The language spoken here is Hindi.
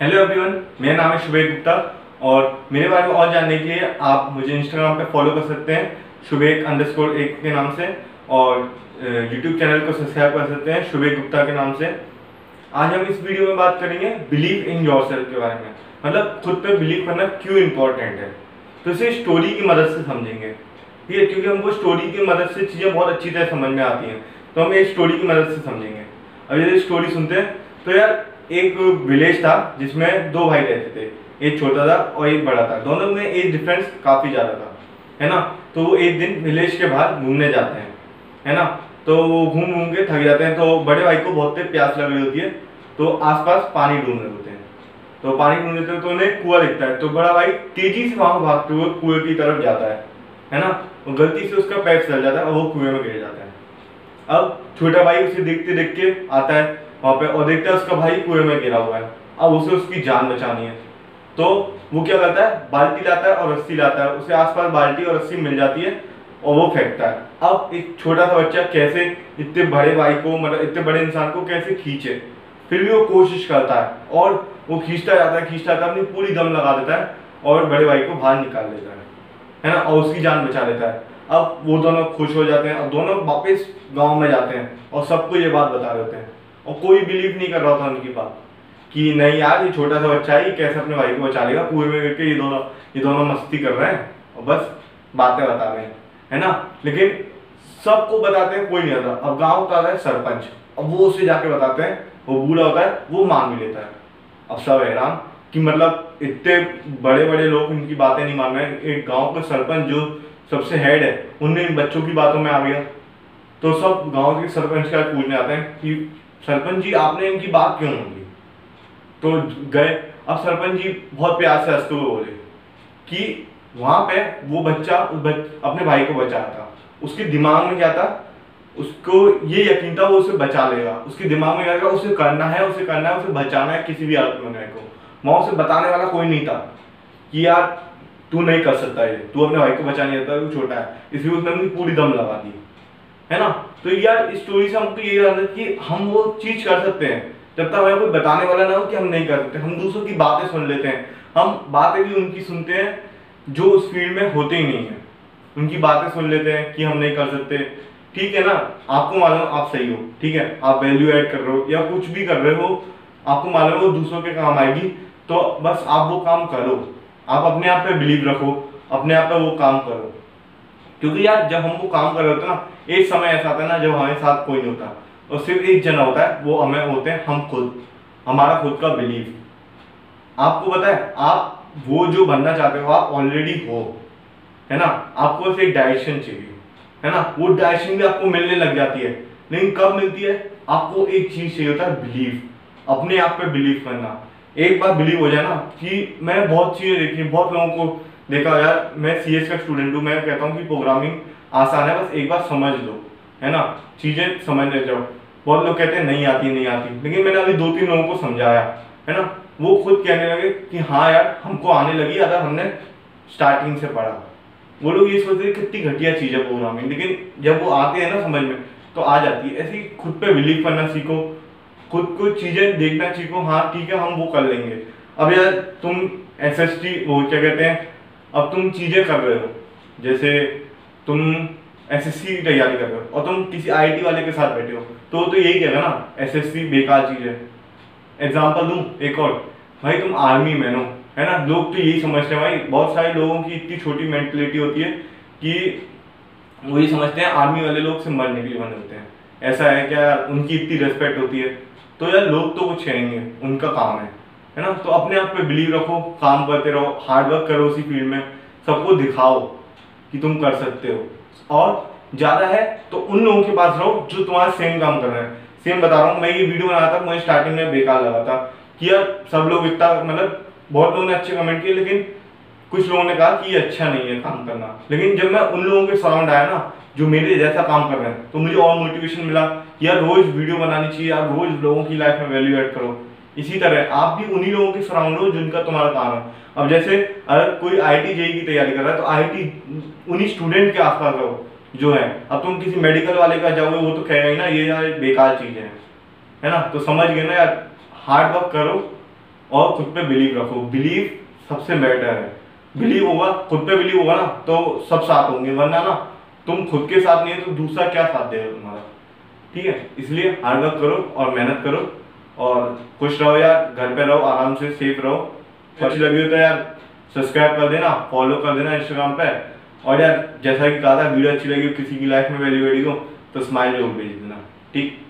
हेलो एवरीवन मेरा नाम है शुभेक गुप्ता और मेरे बारे में और जानने के लिए आप मुझे इंस्टाग्राम पे फॉलो कर सकते हैं शुभेक अंडरस्कोर एक के नाम से और यूट्यूब चैनल को सब्सक्राइब कर सकते हैं शुभेक गुप्ता के नाम से। आज हम इस वीडियो में बात करेंगे बिलीव इन योर के बारे में। मतलब खुद पे बिलीव करना क्यों इम्पोर्टेंट है? तो इसे स्टोरी की मदद से समझेंगे। ठीक है, क्योंकि हमको स्टोरी की मदद से चीज़ें बहुत अच्छी तरह समझ में आती हैं तो हम एक स्टोरी की मदद से समझेंगे। अब यदि स्टोरी सुनते हैं तो यार एक विलेज था जिसमें दो भाई रहते थे, एक छोटा था और एक बड़ा था। दोनों में एज डिफरेंस काफ़ी ज़्यादा था, है ना? तो वो एक दिन विलेज के बाहर घूमने जाते हैं, है ना? तो वो घूम घूम के थक जाते हैं तो बड़े भाई को बहुत तेज प्यास लग रही होती है तो आसपास पानी ढूंढ रहे होते हैं। तो पानी ढूंढ रहे तो उन्हें कुआ दिखता है तो बड़ा भाई तेज़ी से वहाँ भागते हुए कुएँ की तरफ़ जाता है है ना? वो गलती से उसका पैर चल जाता है और वो कुएँ में गिर जाता है। अब छोटा भाई उसे देखते देख के आता है वहाँ पे, और देखता है उसका भाई कुएँ में गिरा हुआ है। अब उसे उसकी जान बचानी है। तो वो क्या करता है? बाल्टी लाता है और रस्सी लाता है। उसे आसपास बाल्टी और रस्सी मिल जाती है और वो फेंकता है। अब एक छोटा सा बच्चा कैसे इतने बड़े भाई को मतलब इतने बड़े इंसान को कैसे खींचे? फिर भी वो कोशिश करता है और वो खींचता जाता है, खींचता जाता है, अपनी पूरी दम लगा देता है और बड़े भाई को बाहर निकाल देता है। है ना? और उसकी जान बचा लेता है। अब वो दोनों खुश हो जाते हैं। और दोनों वापस गाँव में जाते हैं और सबको ये बात बता देते हैं। और कोई बिलीव नहीं कर रहा था उनकी बात, कि नहीं यार, ये छोटा सा बच्चा है, ये कैसे अपने भाई को बचा लेगा? कुएँ में गिर के ये दोनों ये दोनों मस्ती कर रहे हैं और बस बातें बता रहे हैं, है ना? लेकिन सबको बताते हैं, कोई नहीं आता। अब गाँव का है सरपंच, अब वो उसे जाके बताते हैं, वो बूढ़ा होता है, वो मान भी लेता है। अब सब हैरान कि मतलब इतने बड़े बड़े लोग इनकी बातें नहीं मान रहे एक गाँव का सरपंच जो सबसे हेड है, उनने इन बच्चों की बातों में आ गया। तो सब गाँव के सरपंच का पूछने आते हैं कि सरपंच जी आपने इनकी बात क्यों ली तो गए अब सरपंच जी बहुत प्यार से हँसते हुए बोले कि वहाँ पे वो बच्चा उस बच, अपने भाई को बचा था। उसके दिमाग में क्या था? उसको ये यकीन था वो उसे बचा लेगा। उसके दिमाग में क्या था? उसे करना है उसे करना है उसे बचाना है किसी भी हालत में को। वहाँ उसे बताने वाला कोई नहीं था कि यार तू नहीं कर सकता ये। तू अपने भाई को बचा नहीं सकता वो छोटा है। इसलिए उसने अपनी पूरी दम लगा दी। है ना? तो यार, इस स्टोरी से हमको ये याद है कि हम वो चीज़ कर सकते हैं। जब तक हमें कोई बताने वाला ना हो कि हम नहीं कर सकते, हम दूसरों की बातें सुन लेते हैं। हम बातें भी उनकी सुनते हैं, जो उस फ़ील्ड में होते ही नहीं है। उनकी बातें सुन लेते हैं कि हम नहीं कर सकते। ठीक है ना? आपको मालूम, आप सही हो। ठीक है? आप वैल्यू ऐड कर रहे हो या कुछ भी कर रहे हो, आपको मालूम हो दूसरों के काम आएगी। तो बस आप वो काम करो। आप अपने आप पे बिलीव रखो। अपने आप पे वो काम करो। क्योंकि यार जब हम वो काम कर रहे होते ना, एक समय ऐसा आता है ना जब हमारे साथ कोई नहीं होता। और सिर्फ़ एक जना होता है, वो हमें होते हैं, हम खुद, हमारा खुद का बिलीव आपको पता है, आप वो जो बनना चाहते हो, आप ऑलरेडी हो, है ना? आपको बस एक डायरेक्शन चाहिए, है ना? वो डायरेक्शन भी आपको मिलने लग जाती है। लेकिन कब मिलती है? आपको एक चीज़ चाहिए होता है बिलीव अपने आप पे बिलीव करना। एक बार बिलीव हो जाए ना कि मैंने बहुत चीज़ें देखी, बहुत लोगों को देखा यार, मैं सीएस का स्टूडेंट हूँ, मैं कहता हूँ कि प्रोग्रामिंग आसान है, बस एक बार समझ लो, है ना? चीज़ें समझ ले जाओ। बहुत लोग कहते हैं, नहीं आती नहीं आती। लेकिन मैंने अभी दो तीन लोगों को समझाया, है ना? वो खुद कहने लगे कि हाँ यार, हमको आने लगी अगर हमने स्टार्टिंग से पढ़ा। वो लोग ये सोचते हैं, कितनी घटिया चीज़ है प्रोग्रामिंग लेकिन जब वो आते हैं ना समझ में तो आ जाती है। ऐसी खुद पे बिलीव करना सीखो। खुद को चीज़ें देखना सीखो हाँ ठीक है, हम वो कर लेंगे। अब यार, तुम एस एस टी वो क्या कहते हैं अब तुम चीज़ें कर रहे हो, जैसे तुम एसएससी की तैयारी कर रहे हो और तुम किसी आईआईटी वाले के साथ बैठे हो तो तो यही कहेगा ना एसएससी बेकार चीज़ है। एग्ज़ाम्पल दूँ, एक और, भाई तुम आर्मी मैन हो, है ना? लोग तो यही समझते हैं भाई, बहुत सारे लोगों की इतनी छोटी मेंटलिटी होती है कि वो ये समझते हैं आर्मी वाले लोग से मरने के लिए बने होते हैं। ऐसा है क्या? उनकी इतनी रेस्पेक्ट होती है। तो यार लोग तो कुछ कहेंगे उनका काम है। है ना? तो अपने आप पे बिलीव रखो, काम करते रहो हार्ड वर्क करो उसी फ़ील्ड में, सबको दिखाओ कि तुम कर सकते हो। और ज़्यादा है तो उन लोगों के पास रहो जो तुम्हारा सेम काम कर रहे हैं। सेम बता रहा हूँ, मैं ये वीडियो बना था, मुझे स्टार्टिंग में बेकार लगा था कि यार सब लोग इतना मतलब बहुत लोगों ने अच्छे कमेंट किए, लेकिन कुछ लोगों ने कहा कि ये अच्छा नहीं है काम करना। लेकिन जब मैं उन लोगों के सराउंड आया ना, जो मेरे जैसा काम कर रहे हैं तो मुझे और मोटिवेशन मिला कि यार रोज वीडियो बनानी चाहिए, यार रोज लोगों की लाइफ में वैल्यू ऐड करो। इसी तरह, आप भी उन्हीं लोगों के सराउंड हो जिनका तुम्हारा काम है। अब जैसे, अगर कोई आई टी जेई की तैयारी कर रहा है तो आई टी उन्हीं स्टूडेंट के आसपास रहो, जो है। अब तुम किसी मेडिकल वाले का जाओगे, वो तो कहेगा ही ना, ये यार बेकार चीज़ है। है ना? तो समझ गए ना यार हार्ड वर्क करो और खुद पे बिलीव रखो। बिलीव सबसे बेटर है। बिलीव होगा, खुद पे बिलीव होगा ना तो सब साथ होंगे, वरना ना, तुम खुद के साथ नहीं है तो दूसरा क्या साथ देगा तुम्हारा? ठीक है? इसलिए हार्ड वर्क करो और मेहनत करो। और खुश रहो यार घर पे रहो आराम से सेफ़ रहो। अच्छी लगी हो तो यार सब्सक्राइब कर देना फॉलो कर देना इंस्टाग्राम पे। और यार जैसा कि कहा था वीडियो अच्छी लगी हो किसी की लाइफ में वैल्यू वेडी को तो स्माइल ज़रूर भेज देना ठीक?